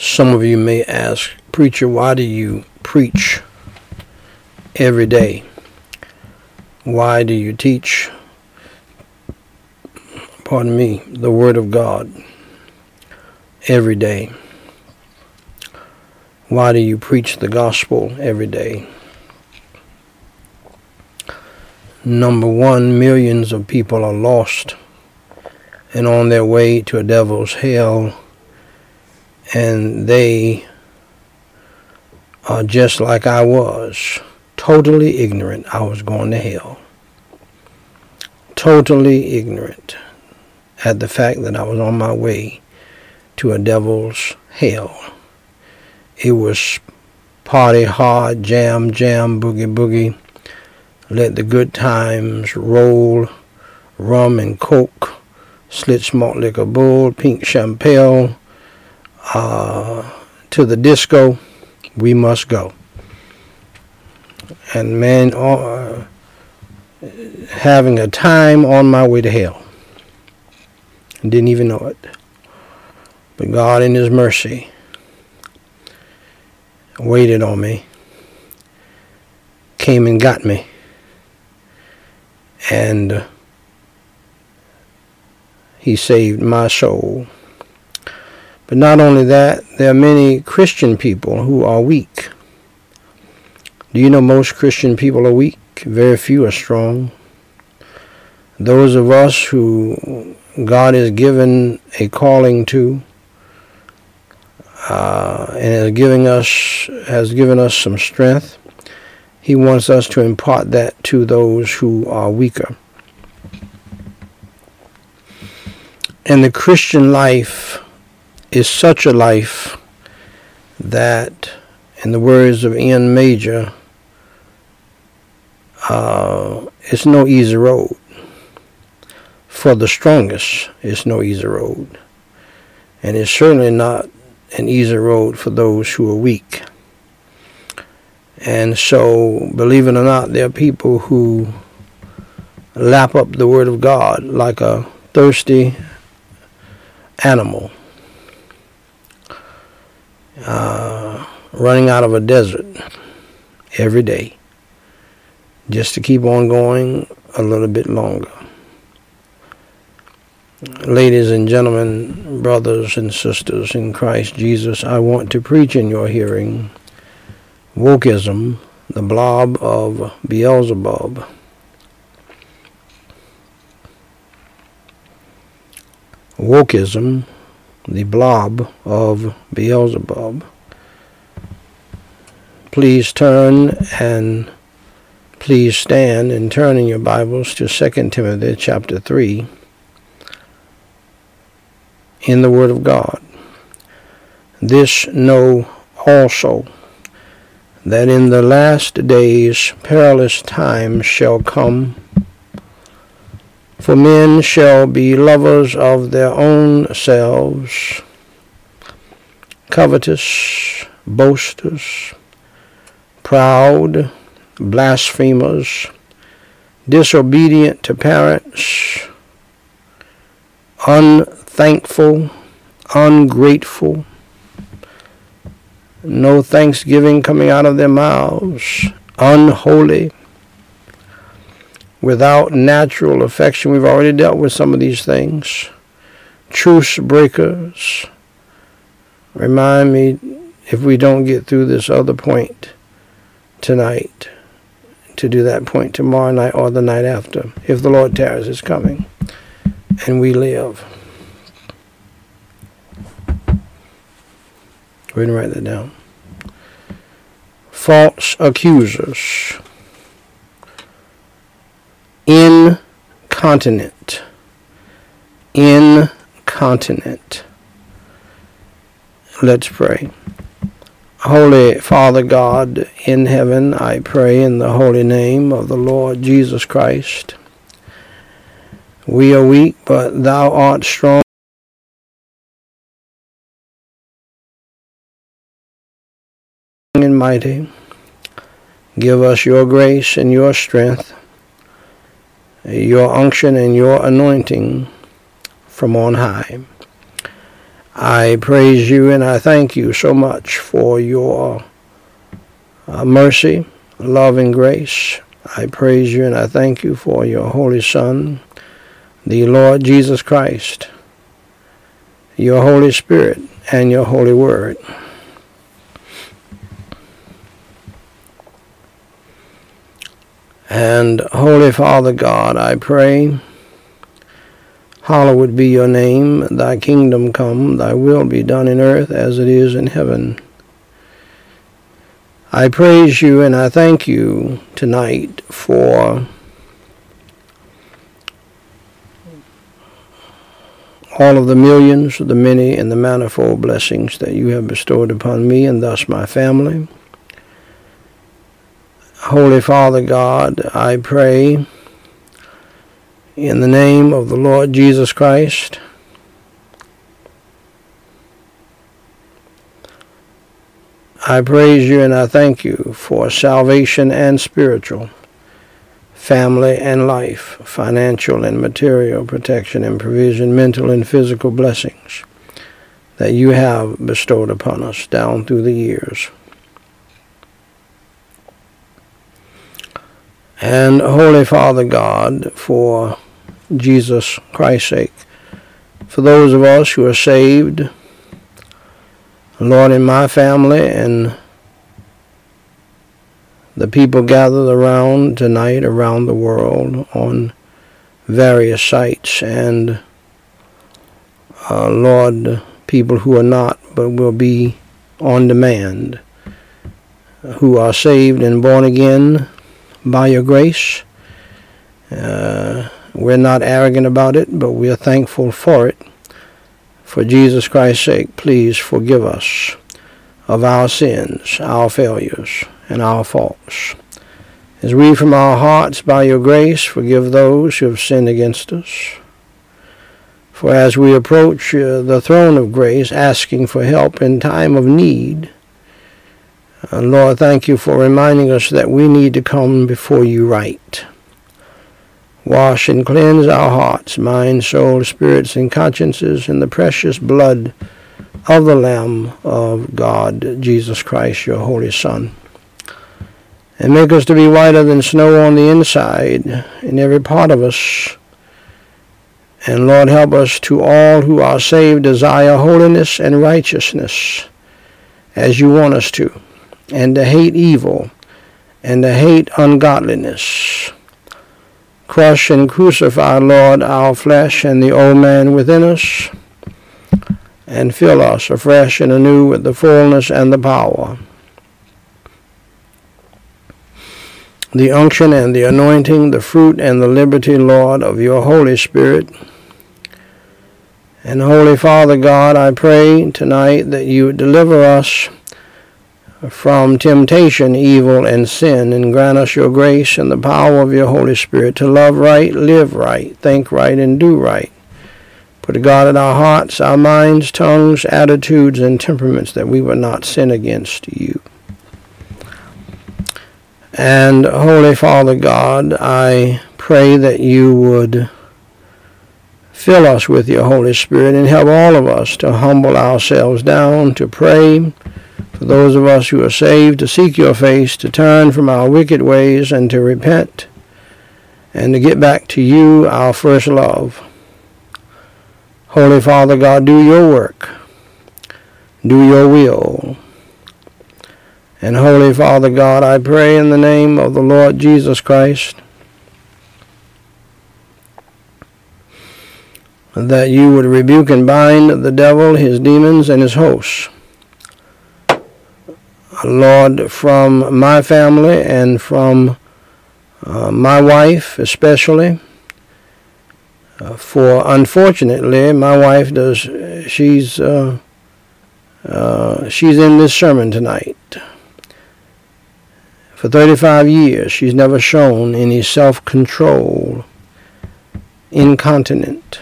Some of you may ask, Preacher, why do you preach every day? Why do you teach, pardon me, the Word of God every day? Why do you preach the gospel every day? Number one, millions of people are lost and on their way to a devil's hell and they are just like I was, totally ignorant I was going to hell. Totally ignorant at the fact that I was on my way to a devil's hell. It was party hard, jam, jam, boogie, boogie. Let the good times roll, rum and coke, Schlitz malt liquor bull, pink champagne, uh, to the disco, we must go. And man, uh, having a time on my way to hell. Didn't even know it. But God in His mercy waited on me, came and got me, and He saved my soul. But not only that, there are many Christian people who are weak. Do you know most Christian people are weak? Very few are strong. Those of us who God has given a calling to uh, and has given us has given us some strength. He wants us to impart that to those who are weaker. And the Christian life is such a life that, in the words of Ian Major, uh, it's no easy road. For the strongest, it's no easy road. And it's certainly not an easy road for those who are weak. And so, believe it or not, there are people who lap up the Word of God like a thirsty animal uh, running out of a desert every day just to keep on going a little bit longer. Ladies and gentlemen, brothers and sisters in Christ Jesus, I want to preach in your hearing wokeism, the blob of Beelzebub. Wokeism, the blob of Beelzebub. Please turn and please stand and turn in your Bibles to 2 Timothy chapter 3 in the Word of God. This know also that in the last days perilous times shall come for men shall be lovers of their own selves, covetous, boasters, proud, blasphemers, disobedient to parents, unthankful, ungrateful, no thanksgiving coming out of their mouths, unholy, without natural affection. We've already dealt with some of these things. Truce breakers. Remind me if we don't get through this other point tonight to do that point tomorrow night or the night after if the Lord tarries is coming and we live. We're going to write that down. False accusers incontinent. Incontinent. Let's pray. Holy Father God in heaven, I pray in the holy name of the Lord Jesus Christ. We are weak, but thou art strong. and mighty. Give us your grace and your strength your unction and your anointing from on high. I praise you and I thank you so much for your uh, mercy, love, and grace. I praise you and I thank you for your Holy Son, the Lord Jesus Christ, your Holy Spirit, and your Holy Word. And Holy Father God, I pray, hallowed be your name, thy kingdom come, thy will be done in earth as it is in heaven. I praise you and I thank you tonight for all of the millions, the many, and the manifold blessings that you have bestowed upon me and thus my family. Holy Father God, I pray in the name of the Lord Jesus Christ. I praise you and I thank you for salvation and spiritual, family and life, financial and material protection and provision, mental and physical blessings that you have bestowed upon us down through the years. And Holy Father God, for Jesus Christ's sake, for those of us who are saved, Lord, in my family and the people gathered around tonight around the world on various sites, and uh, Lord, people who are not but will be on demand, who are saved and born again by your grace. Uh, we're not arrogant about it, but we are thankful for it. For Jesus Christ's sake, please forgive us of our sins, our failures, and our faults. As we from our hearts, by your grace, forgive those who have sinned against us. For as we approach uh, the throne of grace, asking for help in time of need, and Lord, thank you for reminding us that we need to come before you right. Wash and cleanse our hearts, minds, souls, spirits, and consciences in the precious blood of the Lamb of God, Jesus Christ, your Holy Son. And make us to be whiter than snow on the inside, in every part of us. And Lord, help us to all who are saved desire holiness and righteousness as you want us to and to hate evil and to hate ungodliness. Crush and crucify, Lord, our flesh and the old man within us, and fill us afresh and anew with the fullness and the power. The unction and the anointing, the fruit and the liberty, Lord, of your Holy Spirit. And Holy Father God, I pray tonight that you deliver us from temptation, evil, and sin, and grant us your grace and the power of your Holy Spirit to love right, live right, think right, and do right. Put God in our hearts, our minds, tongues, attitudes, and temperaments that we would not sin against you. And Holy Father God, I pray that you would fill us with your Holy Spirit and help all of us to humble ourselves down, to pray, for those of us who are saved to seek your face, to turn from our wicked ways, and to repent, and to get back to you, our first love. Holy Father God, do your work. Do your will. And Holy Father God, I pray in the name of the Lord Jesus Christ that you would rebuke and bind the devil, his demons, and his hosts Lord, from my family and from uh, my wife especially. Uh, for unfortunately, my wife does. She's uh, uh she's in this sermon tonight. For 35 years, she's never shown any self-control, incontinent.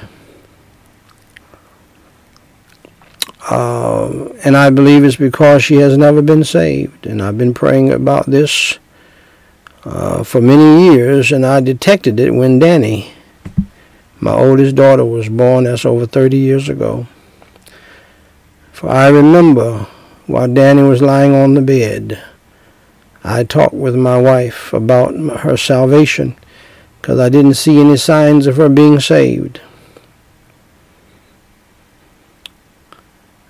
Uh, and I believe it's because she has never been saved. And I've been praying about this uh, for many years, and I detected it when Danny, my oldest daughter, was born. That's over 30 years ago. For I remember while Danny was lying on the bed, I talked with my wife about her salvation because I didn't see any signs of her being saved.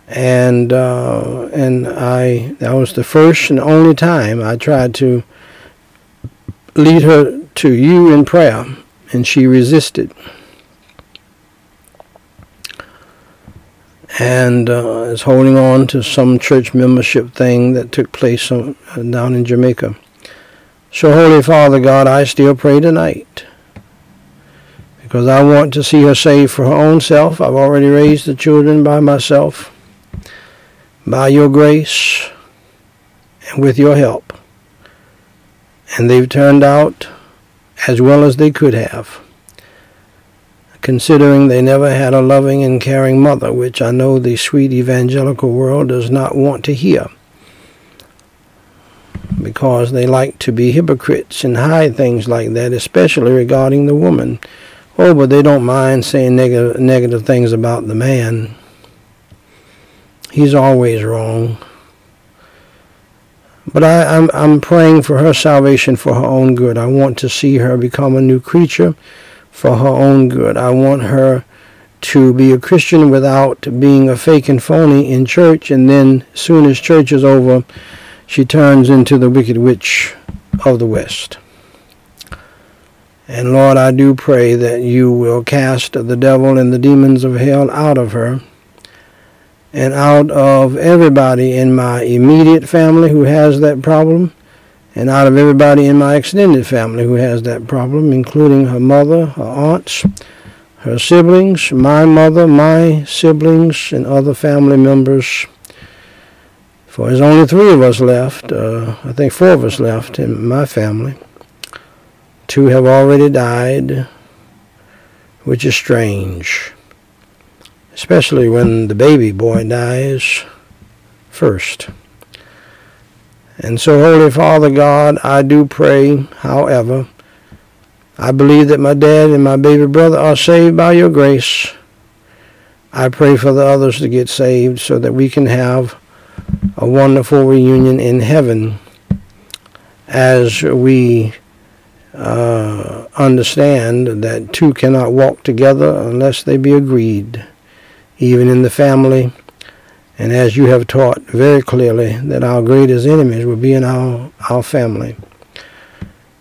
And uh, and I that was the first and only time I tried to lead her to you in prayer, and she resisted. and uh, is holding on to some church membership thing that took place uh, down in Jamaica. So, Holy Father God, I still pray tonight because I want to see her saved for her own self. I've already raised the children by myself, by your grace, and with your help. And they've turned out as well as they could have considering they never had a loving and caring mother, which I know the sweet evangelical world does not want to hear because they like to be hypocrites and hide things like that, especially regarding the woman. Oh, but they don't mind saying negative, negative things about the man. He's always wrong. But I, I'm, I'm praying for her salvation for her own good. I want to see her become a new creature for her own good. I want her to be a Christian without being a fake and phony in church, and then soon as church is over, she turns into the wicked witch of the West. And Lord, I do pray that you will cast the devil and the demons of hell out of her and out of everybody in my immediate family who has that problem and out of everybody in my extended family who has that problem, including her mother, her aunts, her siblings, my mother, my siblings, and other family members. For there's only three of us left, uh, I think four of us left in my family. Two have already died, which is strange, especially when the baby boy dies first. And so, Holy Father God, I do pray, however, I believe that my dad and my baby brother are saved by your grace. I pray for the others to get saved so that we can have a wonderful reunion in heaven as we uh, understand that two cannot walk together unless they be agreed, even in the family and as you have taught very clearly that our greatest enemies will be in our, our family.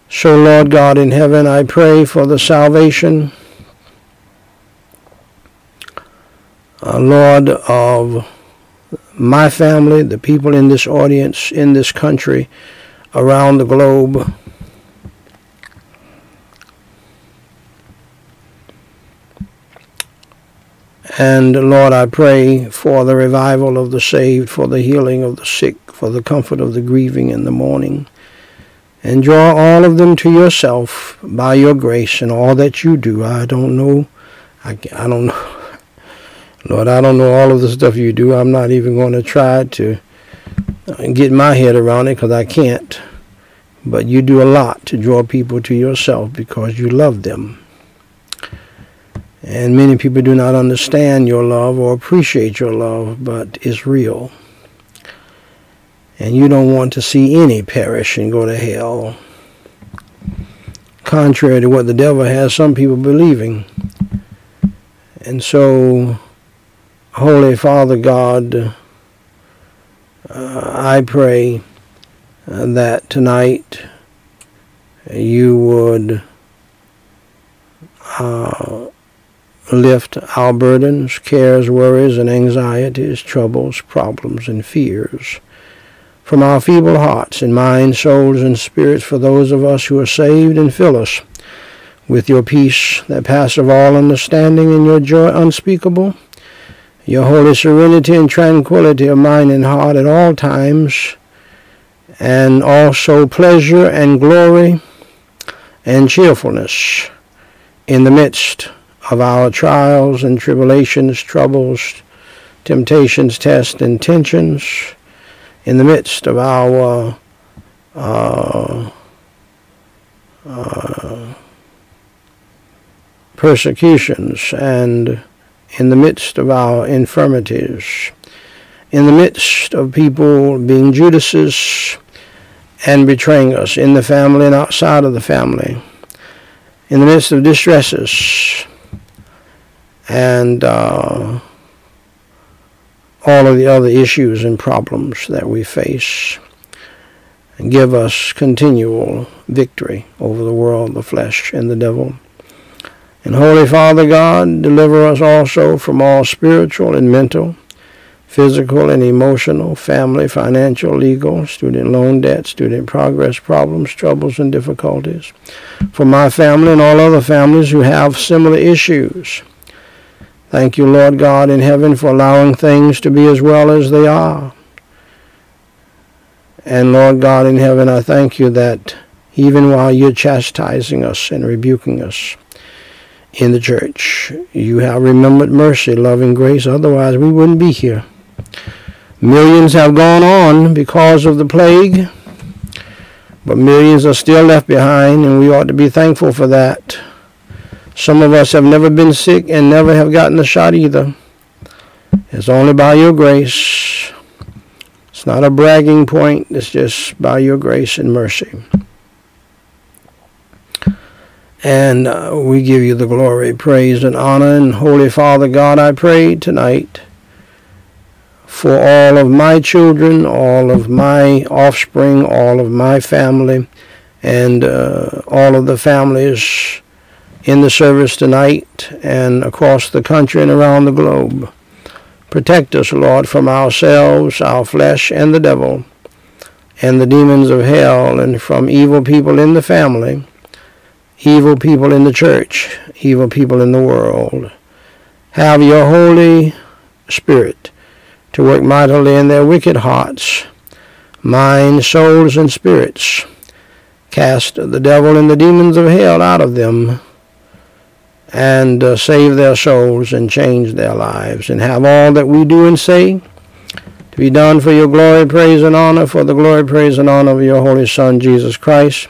So, Lord God in heaven, I pray for the salvation, uh, Lord, of my family, the people in this audience, in this country, around the globe. And Lord, I pray for the revival of the saved, for the healing of the sick, for the comfort of the grieving in the mourning. And draw all of them to yourself by your grace and all that you do. I don't know. I, I don't know. Lord, I don't know all of the stuff you do. I'm not even going to try to uh, get my head around it because I can't. But you do a lot to draw people to yourself because you love them. And many people do not understand your love or appreciate your love, but it's real. And you don't want to see any perish and go to hell. Contrary to what the devil has some people believing. And so, Holy Father God, uh, I pray uh, that tonight you would uh, lift our burdens, cares, worries, and anxieties, troubles, problems, and fears. From our feeble hearts and minds, souls, and spirits for those of us who are saved, and fill us with your peace that passeth all understanding and your joy unspeakable, your holy serenity and tranquility of mind and heart at all times, and also pleasure and glory and cheerfulness in the midst of our trials and tribulations, troubles, temptations, tests, and tensions in the midst of our uh, uh, persecutions and in the midst of our infirmities in the midst of people being Judases and betraying us in the family and outside of the family, in the midst of distresses and uh, all of the other issues and problems that we face. And give us continual victory over the world, the flesh, and the devil. And Holy Father God, deliver us also from all spiritual and mental, physical and emotional, family, financial, legal, student loan debt, student progress problems, troubles, and difficulties. For my family and all other families who have similar issues. Thank you, Lord God in heaven, for allowing things to be as well as they are. And Lord God in heaven, I thank you that even while you're chastising us and rebuking us in the church, you have remembered mercy, loving grace. Otherwise, we wouldn't be here. Millions have gone on because of the plague, but millions are still left behind, and we ought to be thankful for that. Some of us have never been sick and never have gotten the shot either. It's only by your grace. It's not a bragging point, it's just by your grace and mercy. And uh, we give you the glory, praise, and honor. And Holy Father God, I pray tonight for all of my children, all of my offspring, all of my family, and uh, all of the families in the service tonight and across the country and around the globe. Protect us, Lord, from ourselves, our flesh, and the devil, and the demons of hell, and from evil people in the family, evil people in the church, evil people in the world. Have your Holy Spirit to work mightily in their wicked hearts, minds, souls, and spirits. Cast the devil and the demons of hell out of them and uh, save their souls and change their lives and have all that we do and say to be done for your glory, praise, and honor, for the glory, praise, and honor of your Holy Son, Jesus Christ.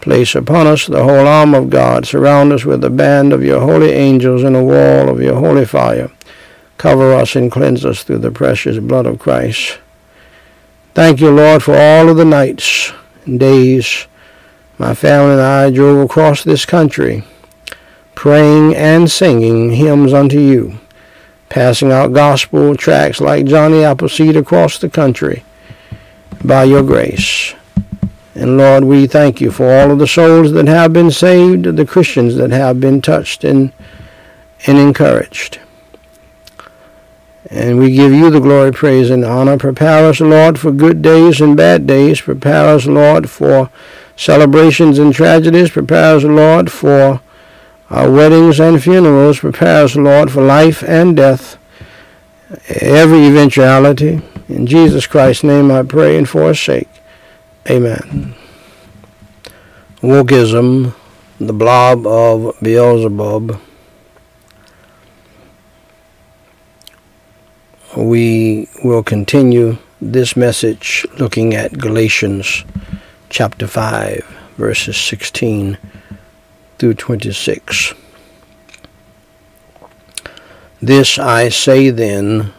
Place upon us the whole arm of God. Surround us with the band of your holy angels and a wall of your holy fire. Cover us and cleanse us through the precious blood of Christ. Thank you, Lord, for all of the nights and days my family and I drove across this country praying and singing hymns unto you, passing out gospel tracts like Johnny Appleseed across the country by your grace. And Lord, we thank you for all of the souls that have been saved, the Christians that have been touched and, and encouraged. And we give you the glory, praise, and honor. Prepare us, Lord, for good days and bad days. Prepare us, Lord, for celebrations and tragedies. Prepare us, Lord, for our weddings and funerals prepare us, Lord, for life and death, every eventuality. In Jesus Christ's name I pray and for his sake. Amen. Wokeism, the blob of Beelzebub. We will continue this message looking at Galatians chapter 5, verses 16 through 26. This I say then,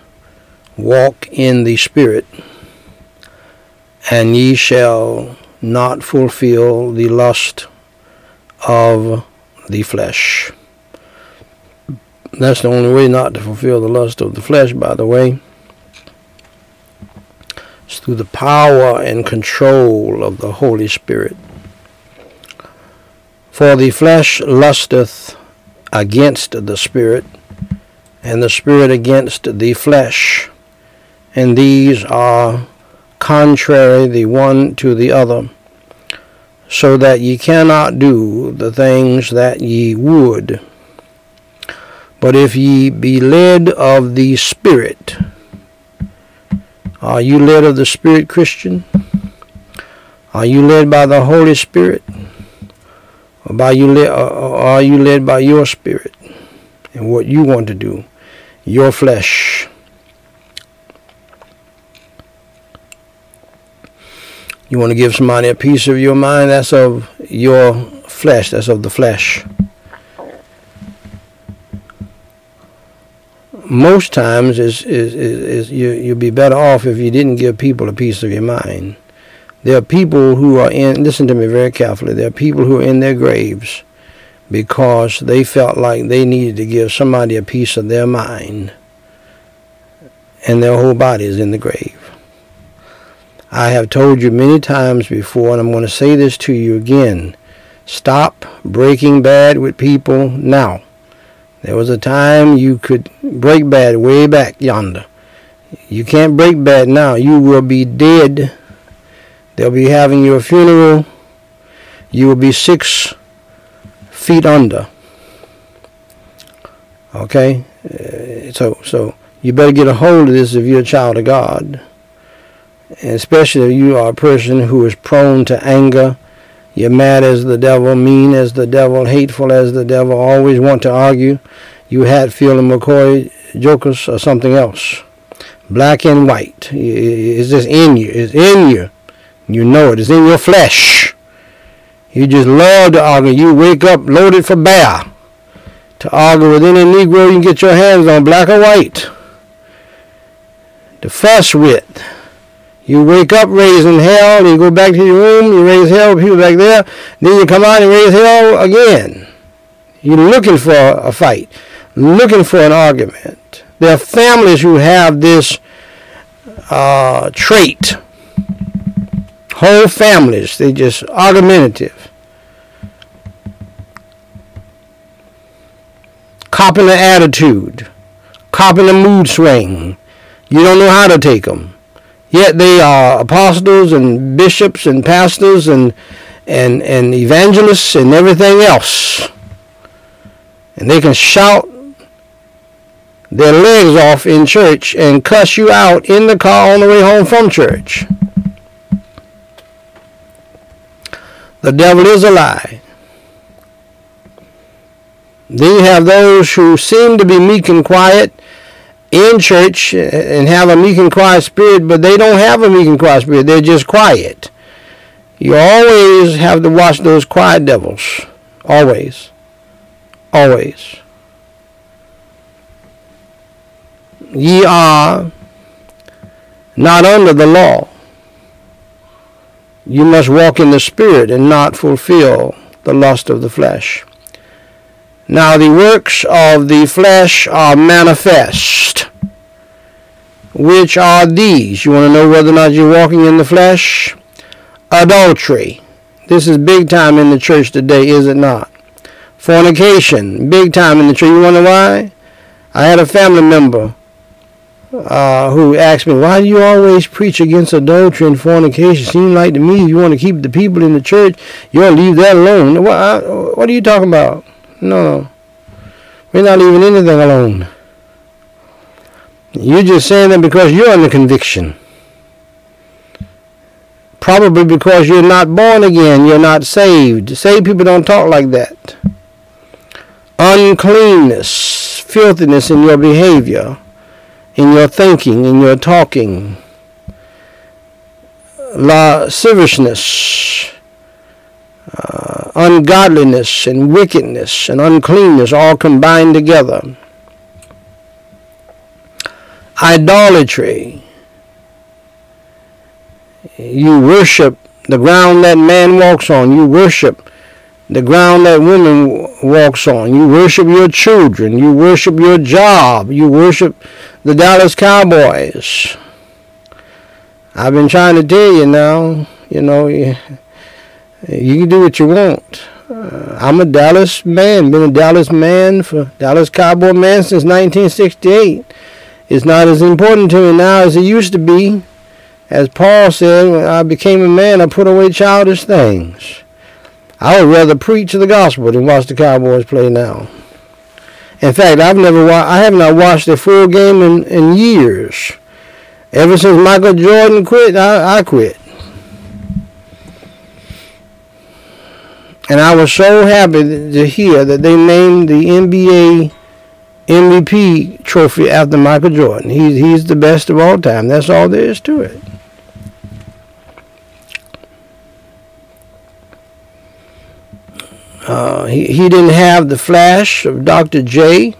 walk in the Spirit, and ye shall not fulfill the lust of the flesh. That's the only way not to fulfill the lust of the flesh, by the way. It's through the power and control of the Holy Spirit. For the flesh lusteth against the Spirit, and the Spirit against the flesh, and these are contrary the one to the other, so that ye cannot do the things that ye would. But if ye be led of the Spirit, are you led of the Spirit, Christian? Are you led by the Holy Spirit? By you led, or are you led by your spirit and what you want to do, your flesh? You want to give somebody a piece of your mind, that's of your flesh, that's of the flesh. most times is, is, is, is you, you'll be better off if you didn't give people a piece of your mind. There are people who are in, listen to me very carefully, there are people who are in their graves because they felt like they needed to give somebody a piece of their mind and their whole body is in the grave. I have told you many times before, and I'm going to say this to you again. Stop breaking bad with people now. There was a time you could break bad way back yonder. You can't break bad now. You will be dead. They'll be having your funeral. You will be six feet under. Okay? Uh, so, so you better get a hold of this if you're a child of God. And especially if you are a person who is prone to anger. You're mad as the devil, mean as the devil, hateful as the devil, always want to argue. You Hatfield and McCoy jokers or something else. Black and white. It's just in you. It's in you. You know it. It's in your flesh. You just love to argue. You wake up loaded for bear. To argue with any Negro you can get your hands on, black or white. To fuss with. You wake up raising hell, you go back to your room, you raise hell with people back there, then you come out and raise hell again. You're looking for a fight, looking for an argument. There are families who have this uh, trait. Whole families, they just argumentative. Copying the attitude, copying the mood swing. You don't know how to take them. Yet they are apostles and bishops and pastors and, and, and evangelists and everything else. And they can shout their legs off in church and cuss you out in the car on the way home from church. The devil is a lie. Then you have those who seem to be meek and quiet in church and have a meek and quiet spirit, but they don't have a meek and quiet spirit. They're just quiet. You always have to watch those quiet devils. Always. Always. Ye are not under the law. You must walk in the Spirit and not fulfill the lust of the flesh. Now the works of the flesh are manifest, which are these. You want to know whether or not you're walking in the flesh? Adultery. This is big time in the church today, is it not? Fornication, big time in the church. You wonder why? I had a family member uh, who asked me, why do you always preach against adultery and fornication? Seems like to me if you want to keep the people in the church, you ought to leave that alone. What, what are you talking about? No. We're not leaving anything alone. You're just saying that because you're under conviction. Probably because you're not born again, you're not saved. Saved people don't talk like that. Uncleanness, filthiness in your behavior, in your thinking, in your talking. Lasciviousness, uh, ungodliness and wickedness and uncleanness all combined together. Idolatry. You worship the ground that man walks on. You worship the ground that women walks on. You worship your children. You worship your job. You worship the Dallas Cowboys. I've been trying to tell you now, you know, you can do what you want. Uh, I'm a Dallas man, been a Dallas man for Dallas Cowboy man since 1968. It's not as important to me now as it used to be. As Paul said, when I became a man, I put away childish things. I would rather preach the gospel than watch the Cowboys play now. In fact, I've never wa- I have not watched a full game in, in years. Ever since Michael Jordan quit, I, I quit. And I was so happy to hear that they named the NBA MVP trophy after Michael Jordan. He's, he's the best of all time. That's all there is to it. Uh, he, he didn't have the flash of Dr. J.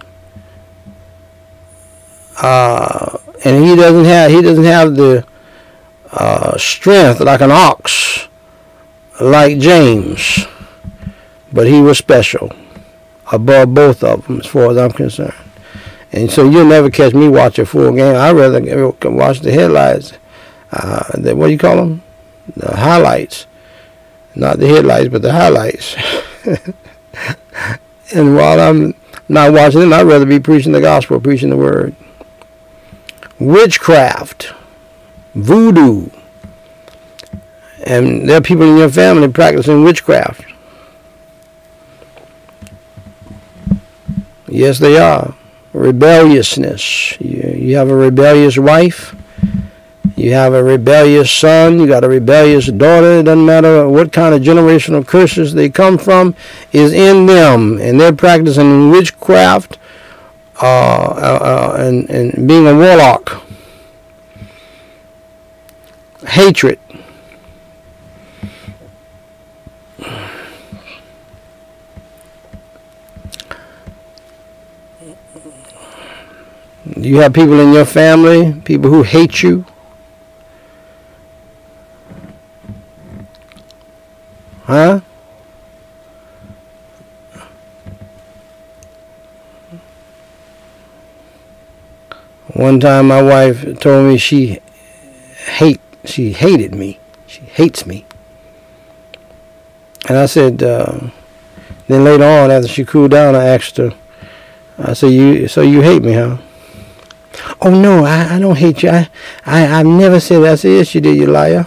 uh, and he doesn't have he doesn't have the uh, strength like an ox, like James, but he was special above both of them as far as I'm concerned. And so you'll never catch me watch a full game. I'd rather watch the headlights. Uh, the, what do you call them? The highlights. Not the headlights, but the highlights. and while I'm not watching them, I'd rather be preaching the gospel, preaching the word. Witchcraft, voodoo, and there are people in your family practicing witchcraft. Yes, they are. Rebelliousness. You, have a rebellious wife. You have a rebellious son. You got a rebellious daughter. It doesn't matter what kind of generational curses they come from, is in them, and they're practicing witchcraft uh, uh, uh, and and being a warlock. Hatred. You have people in your family, people who hate you. Huh? One time my wife told me she hate she hated me. She hates me. And I said, uh, then later on after she cooled down, I asked her, I said, you so you hate me, huh? Oh no, I, I don't hate you. I, I I've never said that. I said, yes, you did, you liar.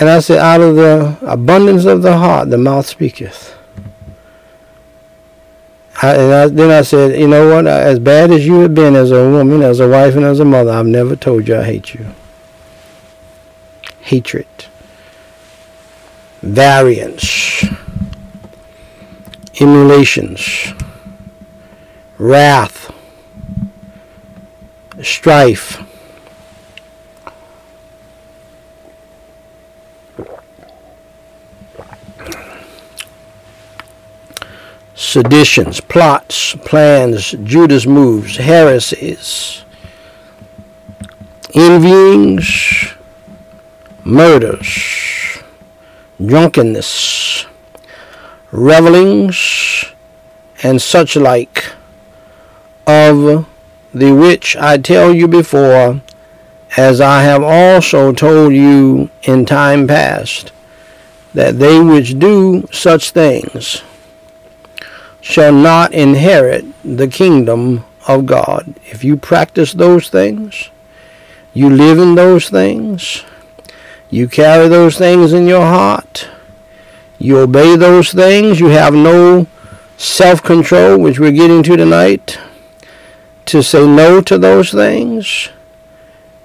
And I said, out of the abundance of the heart, the mouth speaketh. I, and I, then I said, you know what? As bad as you have been as a woman, as a wife, and as a mother, I've never told you I hate you. Hatred, variance, emulations, wrath, strife. Seditions, plots, plans, Judas moves, heresies, envyings, murders, drunkenness, revelings, and such like. Of the which I tell you before, as I have also told you in time past, that they which do such things shall not inherit the kingdom of God. If you practice those things, you live in those things, you carry those things in your heart, you obey those things, you have no self control, which we're getting to tonight to say no to those things,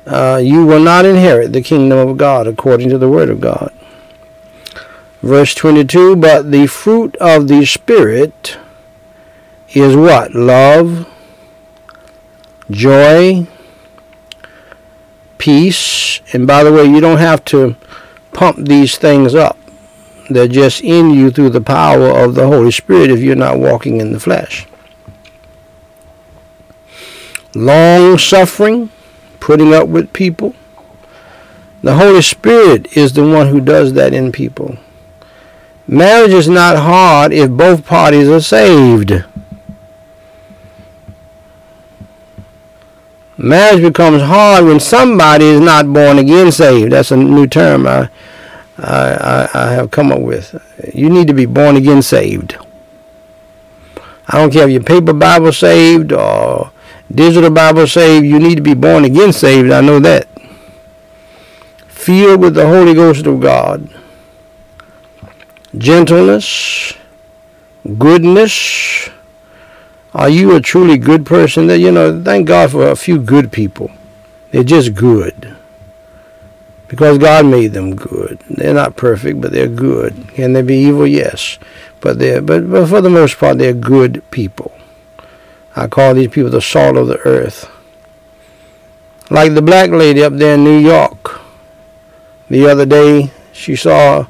uh, you will not inherit the kingdom of God according to the word of God. Verse 22 But the fruit of the Spirit is what? Love, joy, peace. And by the way, you don't have to pump these things up. They're just in you through the power of the Holy Spirit if you're not walking in the flesh long suffering, putting up with people. The Holy Spirit is the one who does that in people. Marriage is not hard if both parties are saved. Marriage becomes hard when somebody is not born again saved. That's a new term I, I, I have come up with. You need to be born again saved. I don't care if your paper Bible saved or Digital Bible saved, you need to be born again saved. I know that. Filled with the Holy Ghost of God. Gentleness, goodness. Are you a truly good person? That you know, thank God for a few good people. They're just good. Because God made them good. They're not perfect, but they're good. Can they be evil? Yes. But they're but, but for the most part they're good people. I call these people the salt of the earth. Like the black lady up there in New York. The other day, she saw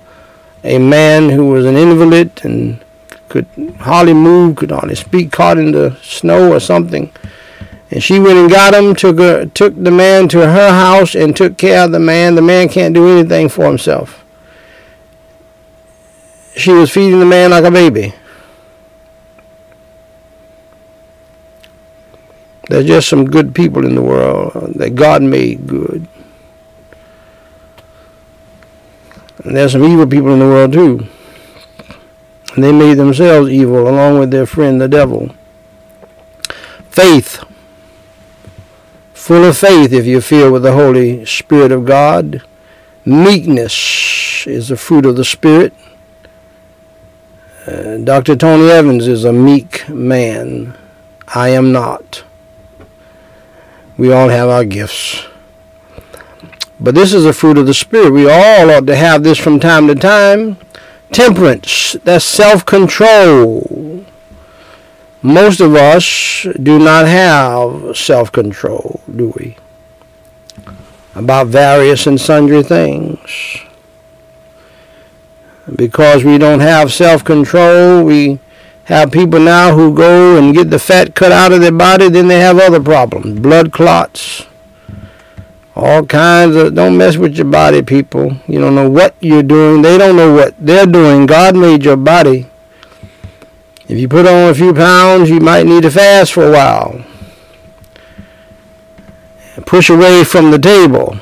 a man who was an invalid and could hardly move, could hardly speak, caught in the snow or something. And she went and got him, took her, took the man to her house and took care of the man. The man can't do anything for himself. She was feeding the man like a baby. There's just some good people in the world that God made good. And there's some evil people in the world too. And they made themselves evil along with their friend the devil. Faith. Full of faith if you feel with the Holy Spirit of God. Meekness is the fruit of the Spirit. Uh, Dr. Tony Evans is a meek man. I am not. We all have our gifts. But this is a fruit of the Spirit. We all ought to have this from time to time. Temperance, that's self-control. Most of us do not have self-control, do we? About various and sundry things. Because we don't have self-control, we have people now who go and get the fat cut out of their body, then they have other problems. Blood clots, all kinds of don't mess with your body people. You don't know what you're doing. They don't know what they're doing. God made your body. If you put on a few pounds you might need to fast for a while. Push away from the table.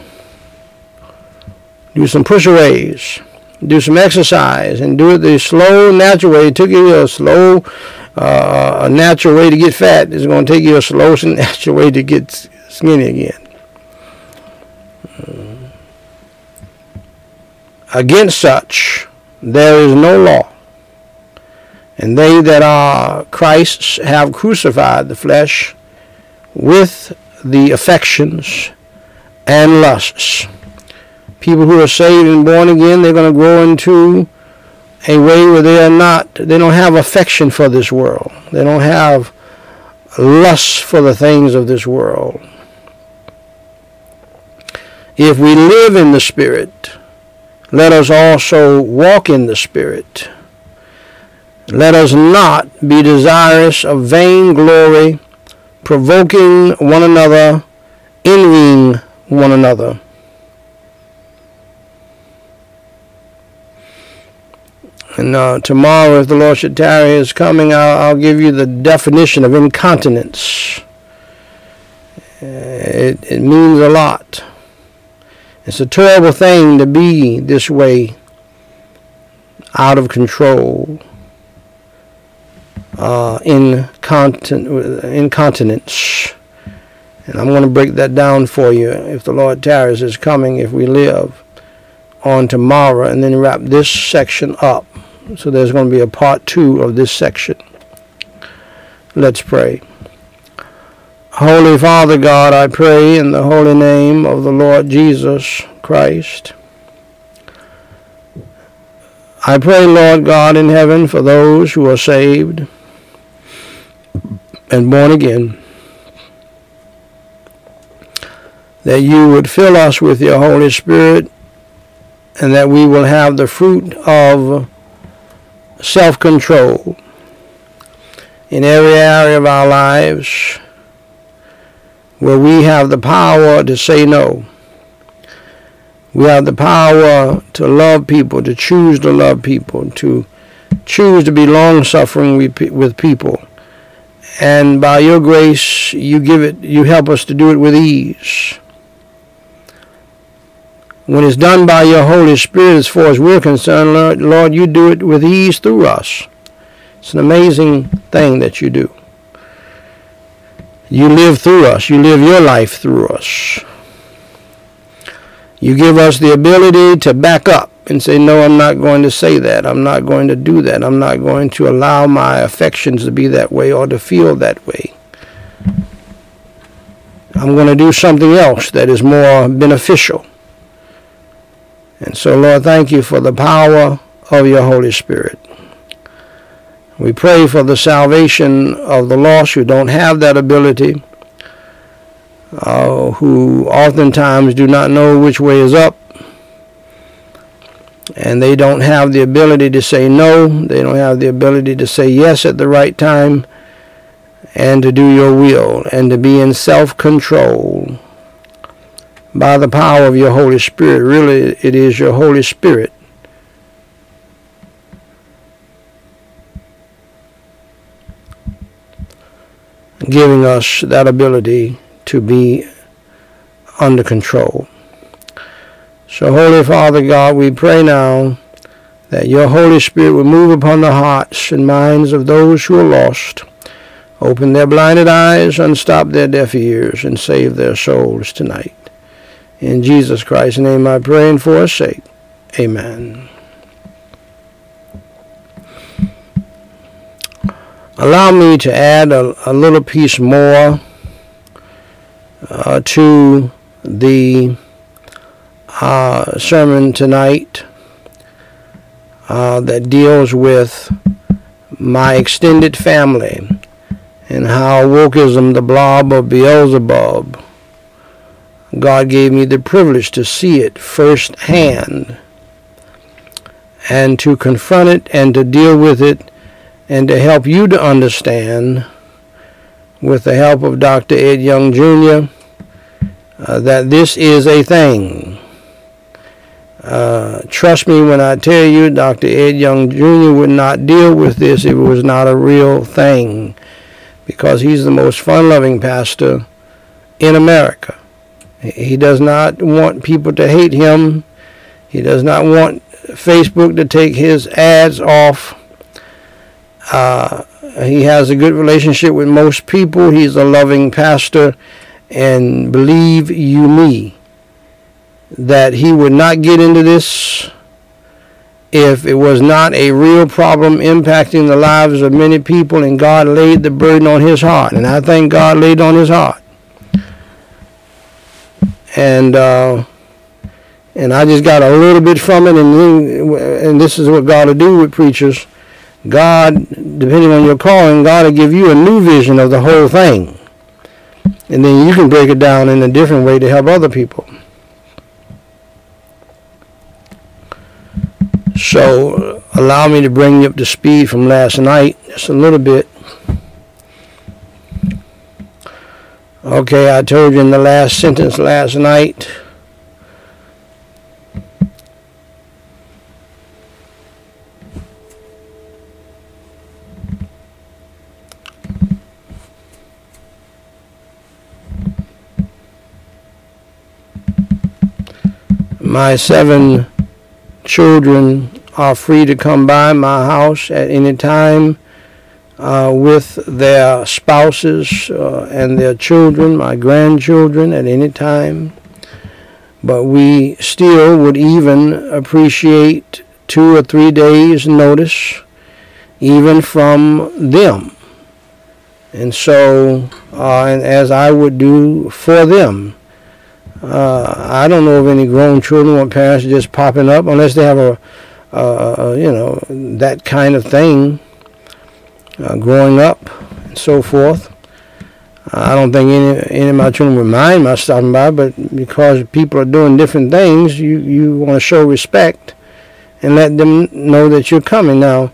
Do some push aways do some exercise and do it the slow natural way. It took you a slow uh, a natural way to get fat. It's going to take you a slow natural way to get skinny again Against such there is no law. And they that are Christ's have crucified the flesh with the affections and lusts. People who are saved and born again, they're going to grow into a way where they are not, they don't have affection for this world. They don't have lust for the things of this world. If we live in the Spirit, let us also walk in the Spirit. Let us not be desirous of vain glory, provoking one another, envying one another. And uh, tomorrow, if the Lord should tarry is coming, I'll, I'll, give you the definition of incontinence. It, it means a lot. It's a terrible thing to be this way, out of control, uh, incontinence. And I'm going to break that down for you if the Lord tarries is coming, if we live on tomorrow, and then wrap this section up. So there's going to be a part two of this section. Let's pray. Holy Father God, I pray in the holy name of the Lord Jesus Christ. I pray, Lord God in heaven, for those who are saved and born again, that you would fill us with your Holy Spirit and that we will have the fruit of self-control in every area of our lives where we have the power to say no. We have the power to love people, to choose to love people, to choose to be long suffering with people. And by your grace, you give it, you help us to do it with ease. When it's done by your Holy Spirit, as far as we're concerned, Lord, Lord, you do it with ease through us. It's an amazing thing that you do. You live through us. You live your life through us. You give us the ability to back up and say, no, I'm not going to say that. I'm not going to do that. I'm not going to allow my affections to be that way or to feel that way. I'm going to do something else that is more beneficial. And so, Lord, thank you for the power of your Holy Spirit. We pray for the salvation of the lost who don't have that ability, uh, who oftentimes do not know which way is up, and they don't have the ability to say no, they don't have the ability to say yes at the right time, and to do your will and to be in self-control by the power of your Holy Spirit. Really, it is your Holy Spirit giving us that ability to be under control. So, Holy Father God, we pray now that your Holy Spirit will move upon the hearts and minds of those who are lost, open their blinded eyes, unstop their deaf ears, and save their souls tonight. In Jesus Christ's name I pray and for his sake. Amen. Allow me to add a, a little piece more uh, to the uh, sermon tonight uh, that deals with my extended family and how wokeism, the blob of Beelzebub, God gave me the privilege to see it firsthand and to confront it and to deal with it and to help you to understand with the help of Dr. Ed Young Jr. Uh, that this is a thing. Uh, trust me when I tell you, Dr. Ed Young Jr. would not deal with this if it was not a real thing, because he's the most fun-loving pastor in America. He does not want people to hate him. He does not want Facebook to take his ads off. Uh, he has a good relationship with most people. He's a loving pastor. And believe you me, that he would not get into this if it was not a real problem impacting the lives of many people and God laid the burden on his heart. And I think God laid on his heart. And uh, and I just got a little bit from it, and and this is what God will do with preachers. God, depending on your calling, God will give you a new vision of the whole thing. And then you can break it down in a different way to help other people. So allow me to bring you up to speed from last night, just a little bit. Okay, I told you in the last sentence last night My seven children are free to come by my house at any time uh, with their spouses uh, and their children, my grandchildren, at any time. But we still would even appreciate two or three days' notice, even from them. And so, uh, and as I would do for them, uh, I don't know of any grown children with parents just popping up unless they have a, you know, that kind of thing uh, growing up and so forth. I don't think any, any of my children would mind my stopping by, but because people are doing different things, you, you want to show respect and let them know that you're coming. Now,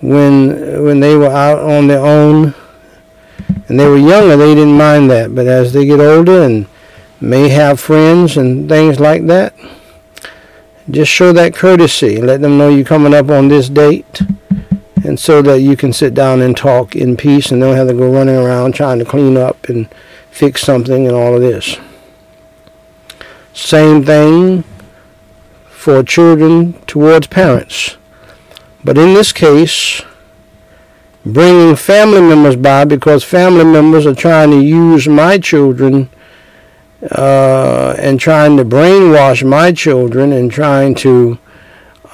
when when they were out on their own and they were younger, they didn't mind that. But as they get older and may have friends and things like that. Just show that courtesy. Let them know you're coming up on this date. And so that you can sit down and talk in peace and don't have to go running around trying to clean up and fix something and all of this. Same thing for children towards parents. But in this case, bringing family members by because family members are trying to use my children uh, and trying to brainwash my children and trying to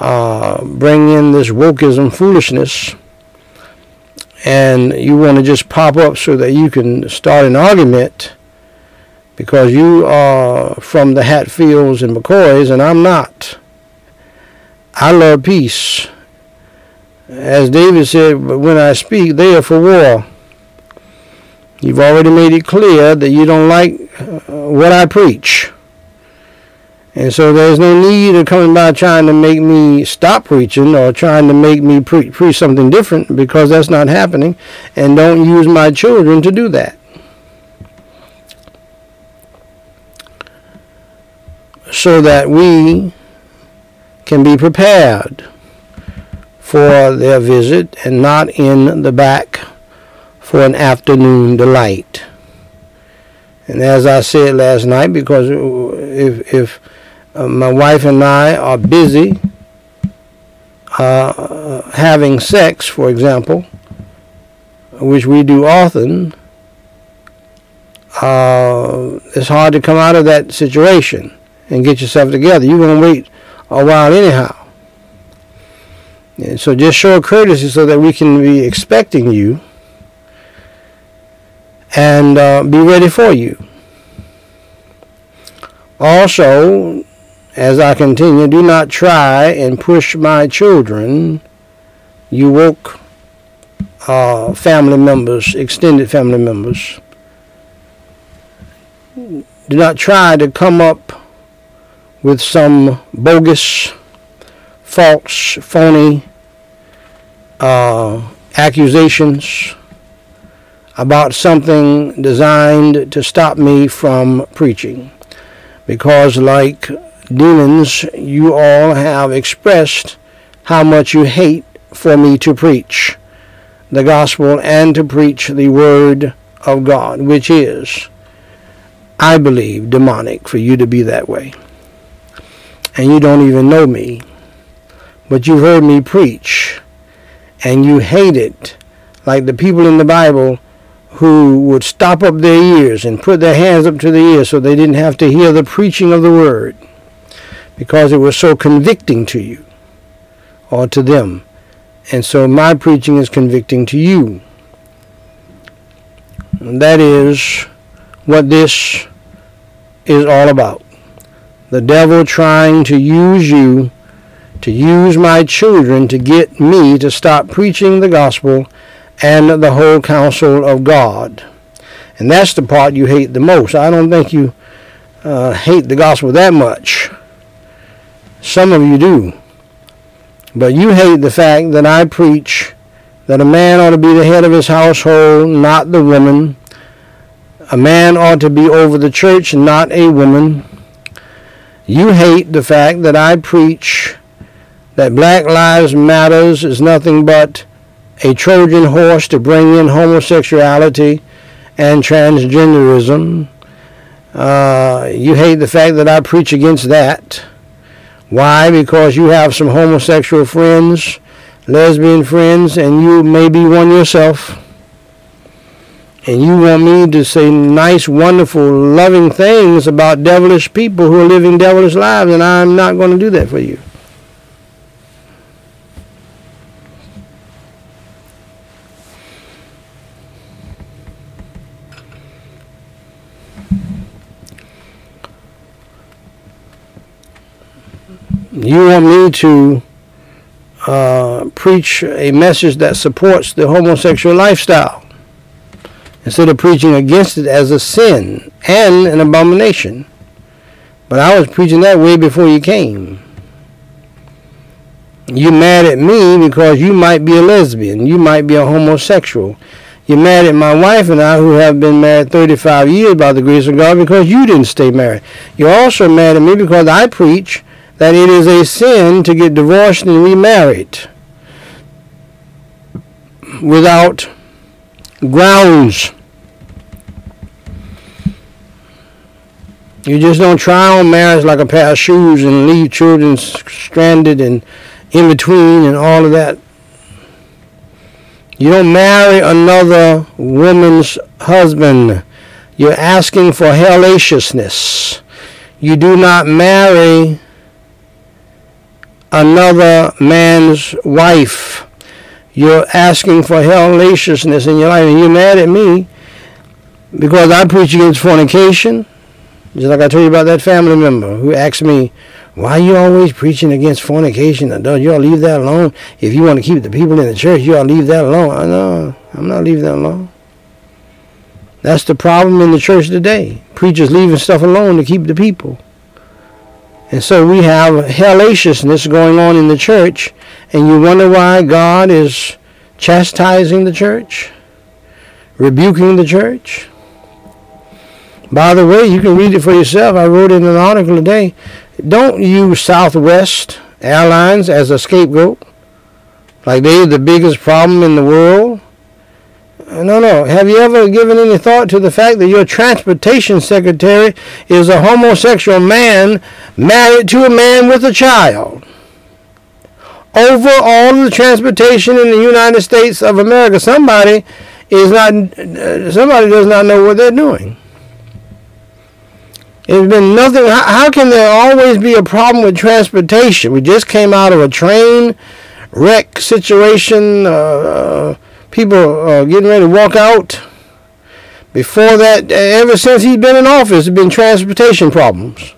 uh, bring in this wokeism foolishness. And you want to just pop up so that you can start an argument because you are from the Hatfields and McCoys and I'm not. I love peace. As David said, but when I speak, they are for war. You've already made it clear that you don't like uh, what I preach. And so there's no need of coming by trying to make me stop preaching or trying to make me pre- preach something different because that's not happening. And don't use my children to do that. So that we can be prepared for their visit and not in the back for an afternoon delight. And as I said last night, because if, if uh, my wife and I are busy uh, having sex, for example, which we do often, uh, it's hard to come out of that situation and get yourself together. You're going to wait a while anyhow. And so just show courtesy so that we can be expecting you and uh, be ready for you. Also, as I continue, do not try and push my children, you woke uh, family members, extended family members. Do not try to come up with some bogus, false, phony uh, accusations about something designed to stop me from preaching. Because, like demons, you all have expressed how much you hate for me to preach the gospel and to preach the word of God, which is, I believe, demonic for you to be that way. And you don't even know me, but you've heard me preach, and you hate it like the people in the Bible who would stop up their ears and put their hands up to the ears so they didn't have to hear the preaching of the word because it was so convicting to you or to them. And so my preaching is convicting to you. And that is what this is all about. The devil trying to use you, to use my children to get me to stop preaching the gospel and the whole counsel of God. And that's the part you hate the most. I don't think you uh, hate the gospel that much. Some of you do. But you hate the fact that I preach that a man ought to be the head of his household, not the woman. A man ought to be over the church, not a woman. You hate the fact that I preach that Black Lives Matters is nothing but a Trojan horse to bring in homosexuality and transgenderism. Uh, you hate the fact that I preach against that. Why? Because you have some homosexual friends, lesbian friends, and you may be one yourself. And you want me to say nice, wonderful, loving things about devilish people who are living devilish lives, and I'm not going to do that for you. You want me to uh, preach a message that supports the homosexual lifestyle instead of preaching against it as a sin and an abomination. But I was preaching that way before you came. You're mad at me because you might be a lesbian. You might be a homosexual. You're mad at my wife and I who have been married 35 years by the grace of God because you didn't stay married. You're also mad at me because I preach that it is a sin to get divorced and remarried without grounds. You just don't try on marriage like a pair of shoes and leave children stranded and in between and all of that. You don't marry another woman's husband. You're asking for hellaciousness. You do not marry another man's wife. You're asking for hellaciousness in your life, and you're mad at me because I preach against fornication. Just like I told you about that family member who asked me, why are you always preaching against fornication? Don't you all leave that alone? If you want to keep the people in the church, you all leave that alone. I know. I'm not leaving that alone. That's the problem in the church today. Preachers leaving stuff alone to keep the people. And so we have hellaciousness going on in the church, and you wonder why God is chastising the church, rebuking the church. By the way, you can read it for yourself. I wrote in an article today. Don't use Southwest Airlines as a scapegoat, like they're the biggest problem in the world. No, no. Have you ever given any thought to the fact that your transportation secretary is a homosexual man married to a man with a child? Over all the transportation in the United States of America, somebody is not, uh, somebody does not know what they're doing. There's been nothing. How, how can there always be a problem with transportation? We just came out of a train wreck situation. Uh, uh people uh, getting ready to walk out. Before that, ever since he's been in office, there have been transportation problems.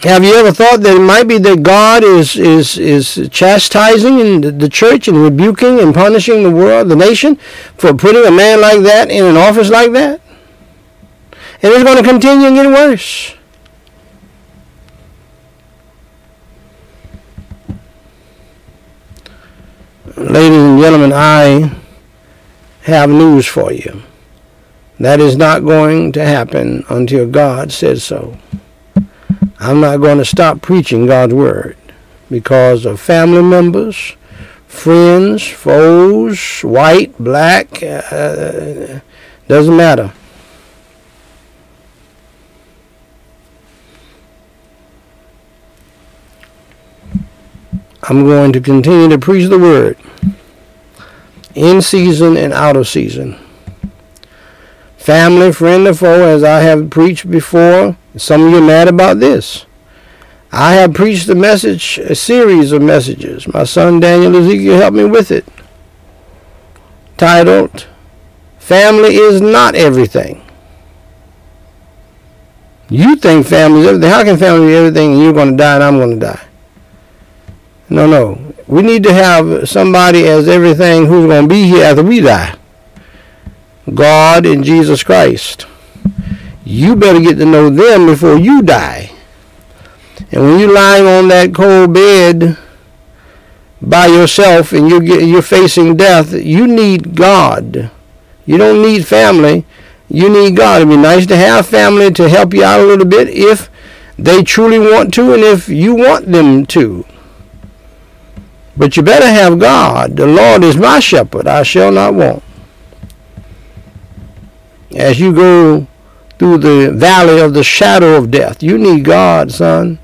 Have you ever thought that it might be that God is is is chastising in the church and rebuking and punishing the world, the nation, for putting a man like that in an office like that? And it's going to continue and get worse. Ladies and gentlemen, I have news for you. That is not going to happen until God says so. I'm not going to stop preaching God's word because of family members, friends, foes, white, black, uh, doesn't matter. I'm going to continue to preach the word in season and out of season. Family, friend, or foe, as I have preached before, some of you are mad about this. I have preached a message, a series of messages. My son Daniel Ezekiel helped me with it. Titled, Family is Not Everything. You think family is everything. How can family be everything and you're going to die and I'm going to die? No, no. We need to have somebody as everything who's going to be here after we die. God and Jesus Christ. You better get to know them before you die. And when you're lying on that cold bed by yourself and you're, you're facing death, you need God. You don't need family. You need God. It'd be nice to have family to help you out a little bit if they truly want to and if you want them to. But you better have God. The Lord is my shepherd. I shall not want. As you go through the valley of the shadow of death, you need God, son,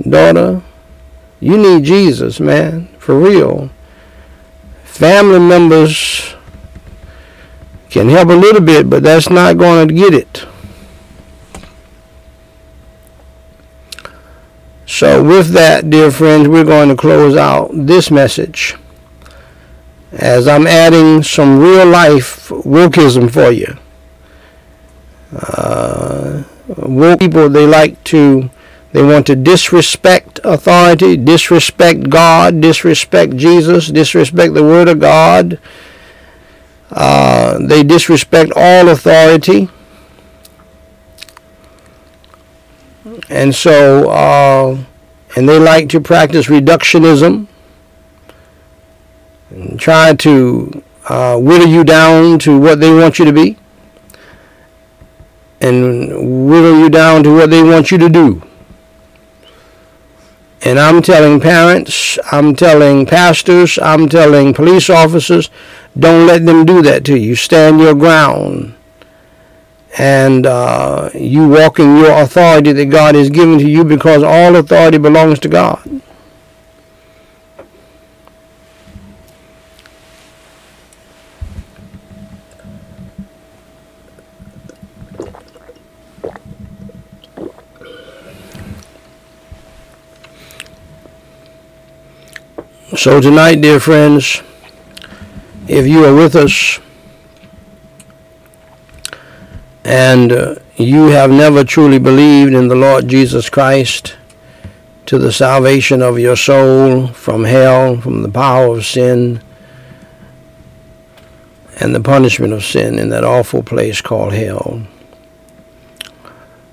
daughter. You need Jesus, man, for real. Family members can help a little bit, but that's not going to get it. So, with that, dear friends, we're going to close out this message as I'm adding some real life wokeism for you. Uh, woke people, they like to, they want to disrespect authority, disrespect God, disrespect Jesus, disrespect the Word of God. Uh, they disrespect all authority. And so, uh, and they like to practice reductionism and try to uh, whittle you down to what they want you to be and whittle you down to what they want you to do. And I'm telling parents, I'm telling pastors, I'm telling police officers, don't let them do that to you. Stand your ground and uh, you walk in your authority that God has given to you because all authority belongs to God. So tonight, dear friends, if you are with us, and uh, you have never truly believed in the Lord Jesus Christ to the salvation of your soul from hell, from the power of sin, and the punishment of sin in that awful place called hell.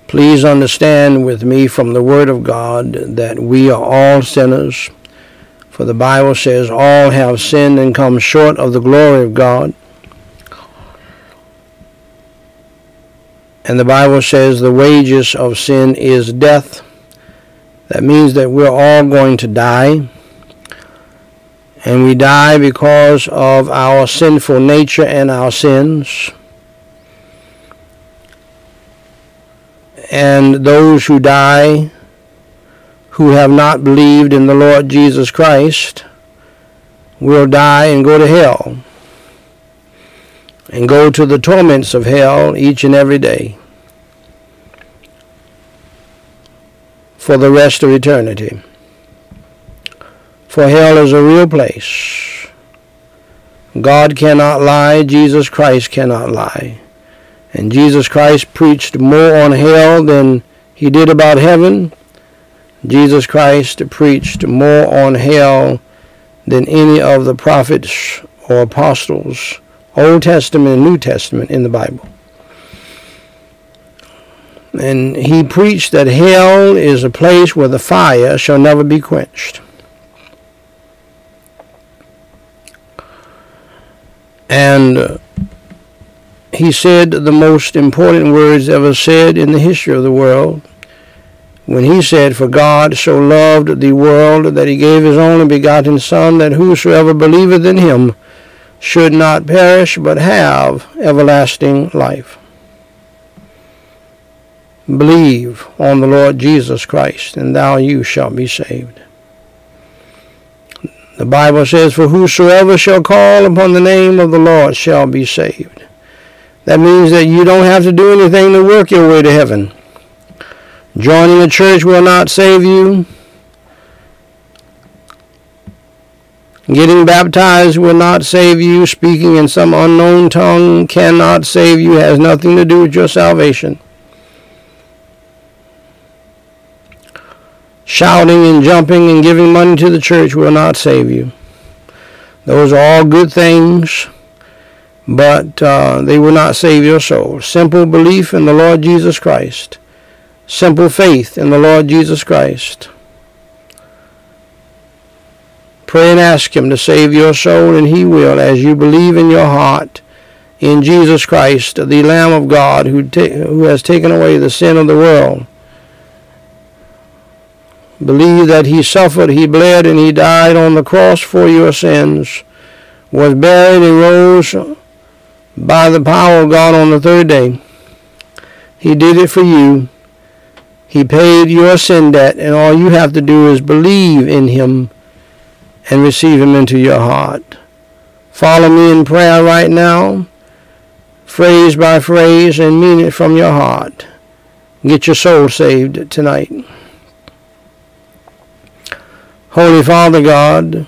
Please understand with me from the Word of God that we are all sinners. For the Bible says, All have sinned and come short of the glory of God. And the Bible says, The wages of sin is death. That means that we're all going to die. And we die because of our sinful nature and our sins. And those who die who have not believed in the Lord Jesus Christ will die and go to hell and go to the torments of hell each and every day for the rest of eternity. For hell is a real place. God cannot lie, Jesus Christ cannot lie. And Jesus Christ preached more on hell than he did about heaven. Jesus Christ preached more on hell than any of the prophets or apostles, Old Testament and New Testament in the Bible. And he preached that hell is a place where the fire shall never be quenched. And uh, he said the most important words ever said in the history of the world when he said, For God so loved the world that he gave his only begotten Son, that whosoever believeth in him should not perish, but have everlasting life. Believe on the Lord Jesus Christ, and thou you shall be saved. The Bible says, For whosoever shall call upon the name of the Lord shall be saved. That means that you don't have to do anything to work your way to heaven. Joining a church will not save you. Getting baptized will not save you. Speaking in some unknown tongue cannot save you, has nothing to do with your salvation. Shouting and jumping and giving money to the church will not save you. Those are all good things, but uh, they will not save your soul. Simple belief in the Lord Jesus Christ simple faith in the Lord Jesus Christ. Pray and ask Him to save your soul, and He will as you believe in your heart in Jesus Christ, the Lamb of God who, ta- who has taken away the sin of the world. Believe that He suffered, He bled, and He died on the cross for your sins, was buried, and rose by the power of God on the third day. He did it for you. He paid your sin debt, and all you have to do is believe in Him and receive Him into your heart. Follow me in prayer right now, phrase by phrase, and mean it from your heart. Get your soul saved tonight. Holy Father God,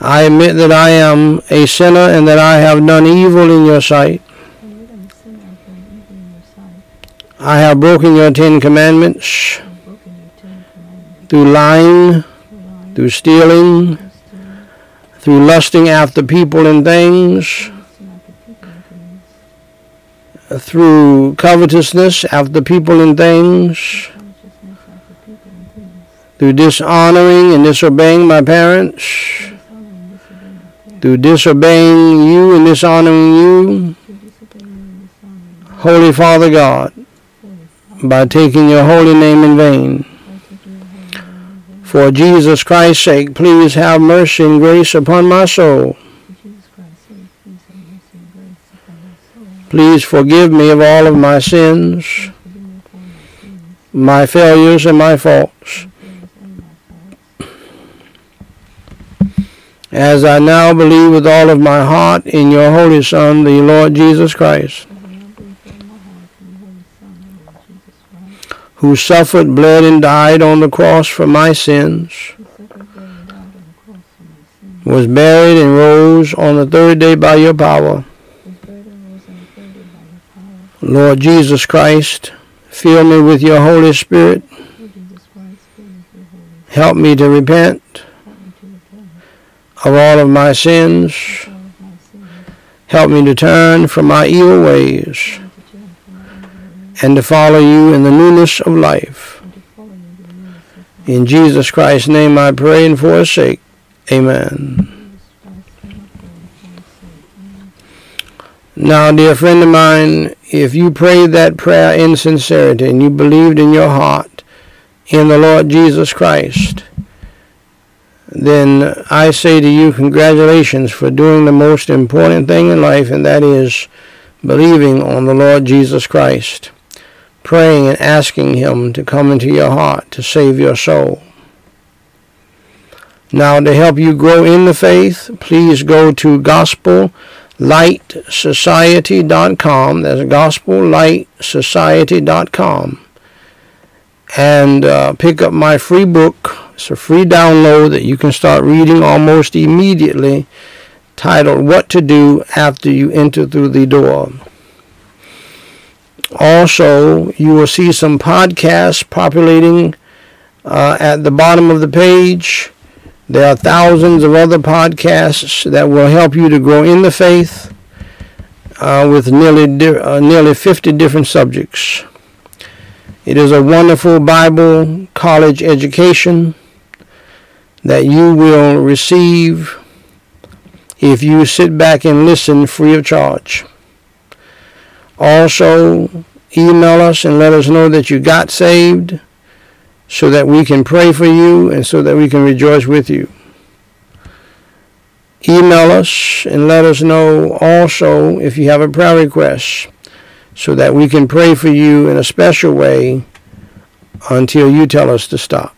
I admit that I am a sinner and that I have done evil in your sight. I have broken your Ten Commandments through lying, through stealing, through lusting after people and things, through covetousness after people and things, through dishonoring and disobeying my parents, through disobeying you and dishonoring you. Holy Father God, by taking your holy name in vain. For Jesus Christ's sake, please have mercy and grace upon my soul. Please forgive me of all of my sins, my failures, and my faults. As I now believe with all of my heart in your Holy Son, the Lord Jesus Christ, who suffered, bled, and died on the cross for my sins, was buried and rose on the third day by your power. Lord Jesus Christ, fill me with your Holy Spirit. Help me to repent of all of my sins. Help me to turn from my evil ways and to follow you in the newness of life. In Jesus Christ's name I pray and forsake. Amen. Now, dear friend of mine, if you prayed that prayer in sincerity and you believed in your heart in the Lord Jesus Christ, then I say to you, congratulations for doing the most important thing in life, and that is believing on the Lord Jesus Christ, praying and asking Him to come into your heart to save your soul. Now, to help you grow in the faith, please go to gospellightsociety.com. That's gospellightsociety.com. And uh, pick up my free book, it's a free download that you can start reading almost immediately, titled What to Do After You Enter Through the Door. Also, you will see some podcasts populating uh, at the bottom of the page. There are thousands of other podcasts that will help you to grow in the faith uh, with nearly di- uh, nearly 50 different subjects. It is a wonderful Bible college education that you will receive if you sit back and listen free of charge. Also, email us and let us know that you got saved so that we can pray for you and so that we can rejoice with you. Email us and let us know also if you have a prayer request so that we can pray for you in a special way until you tell us to stop.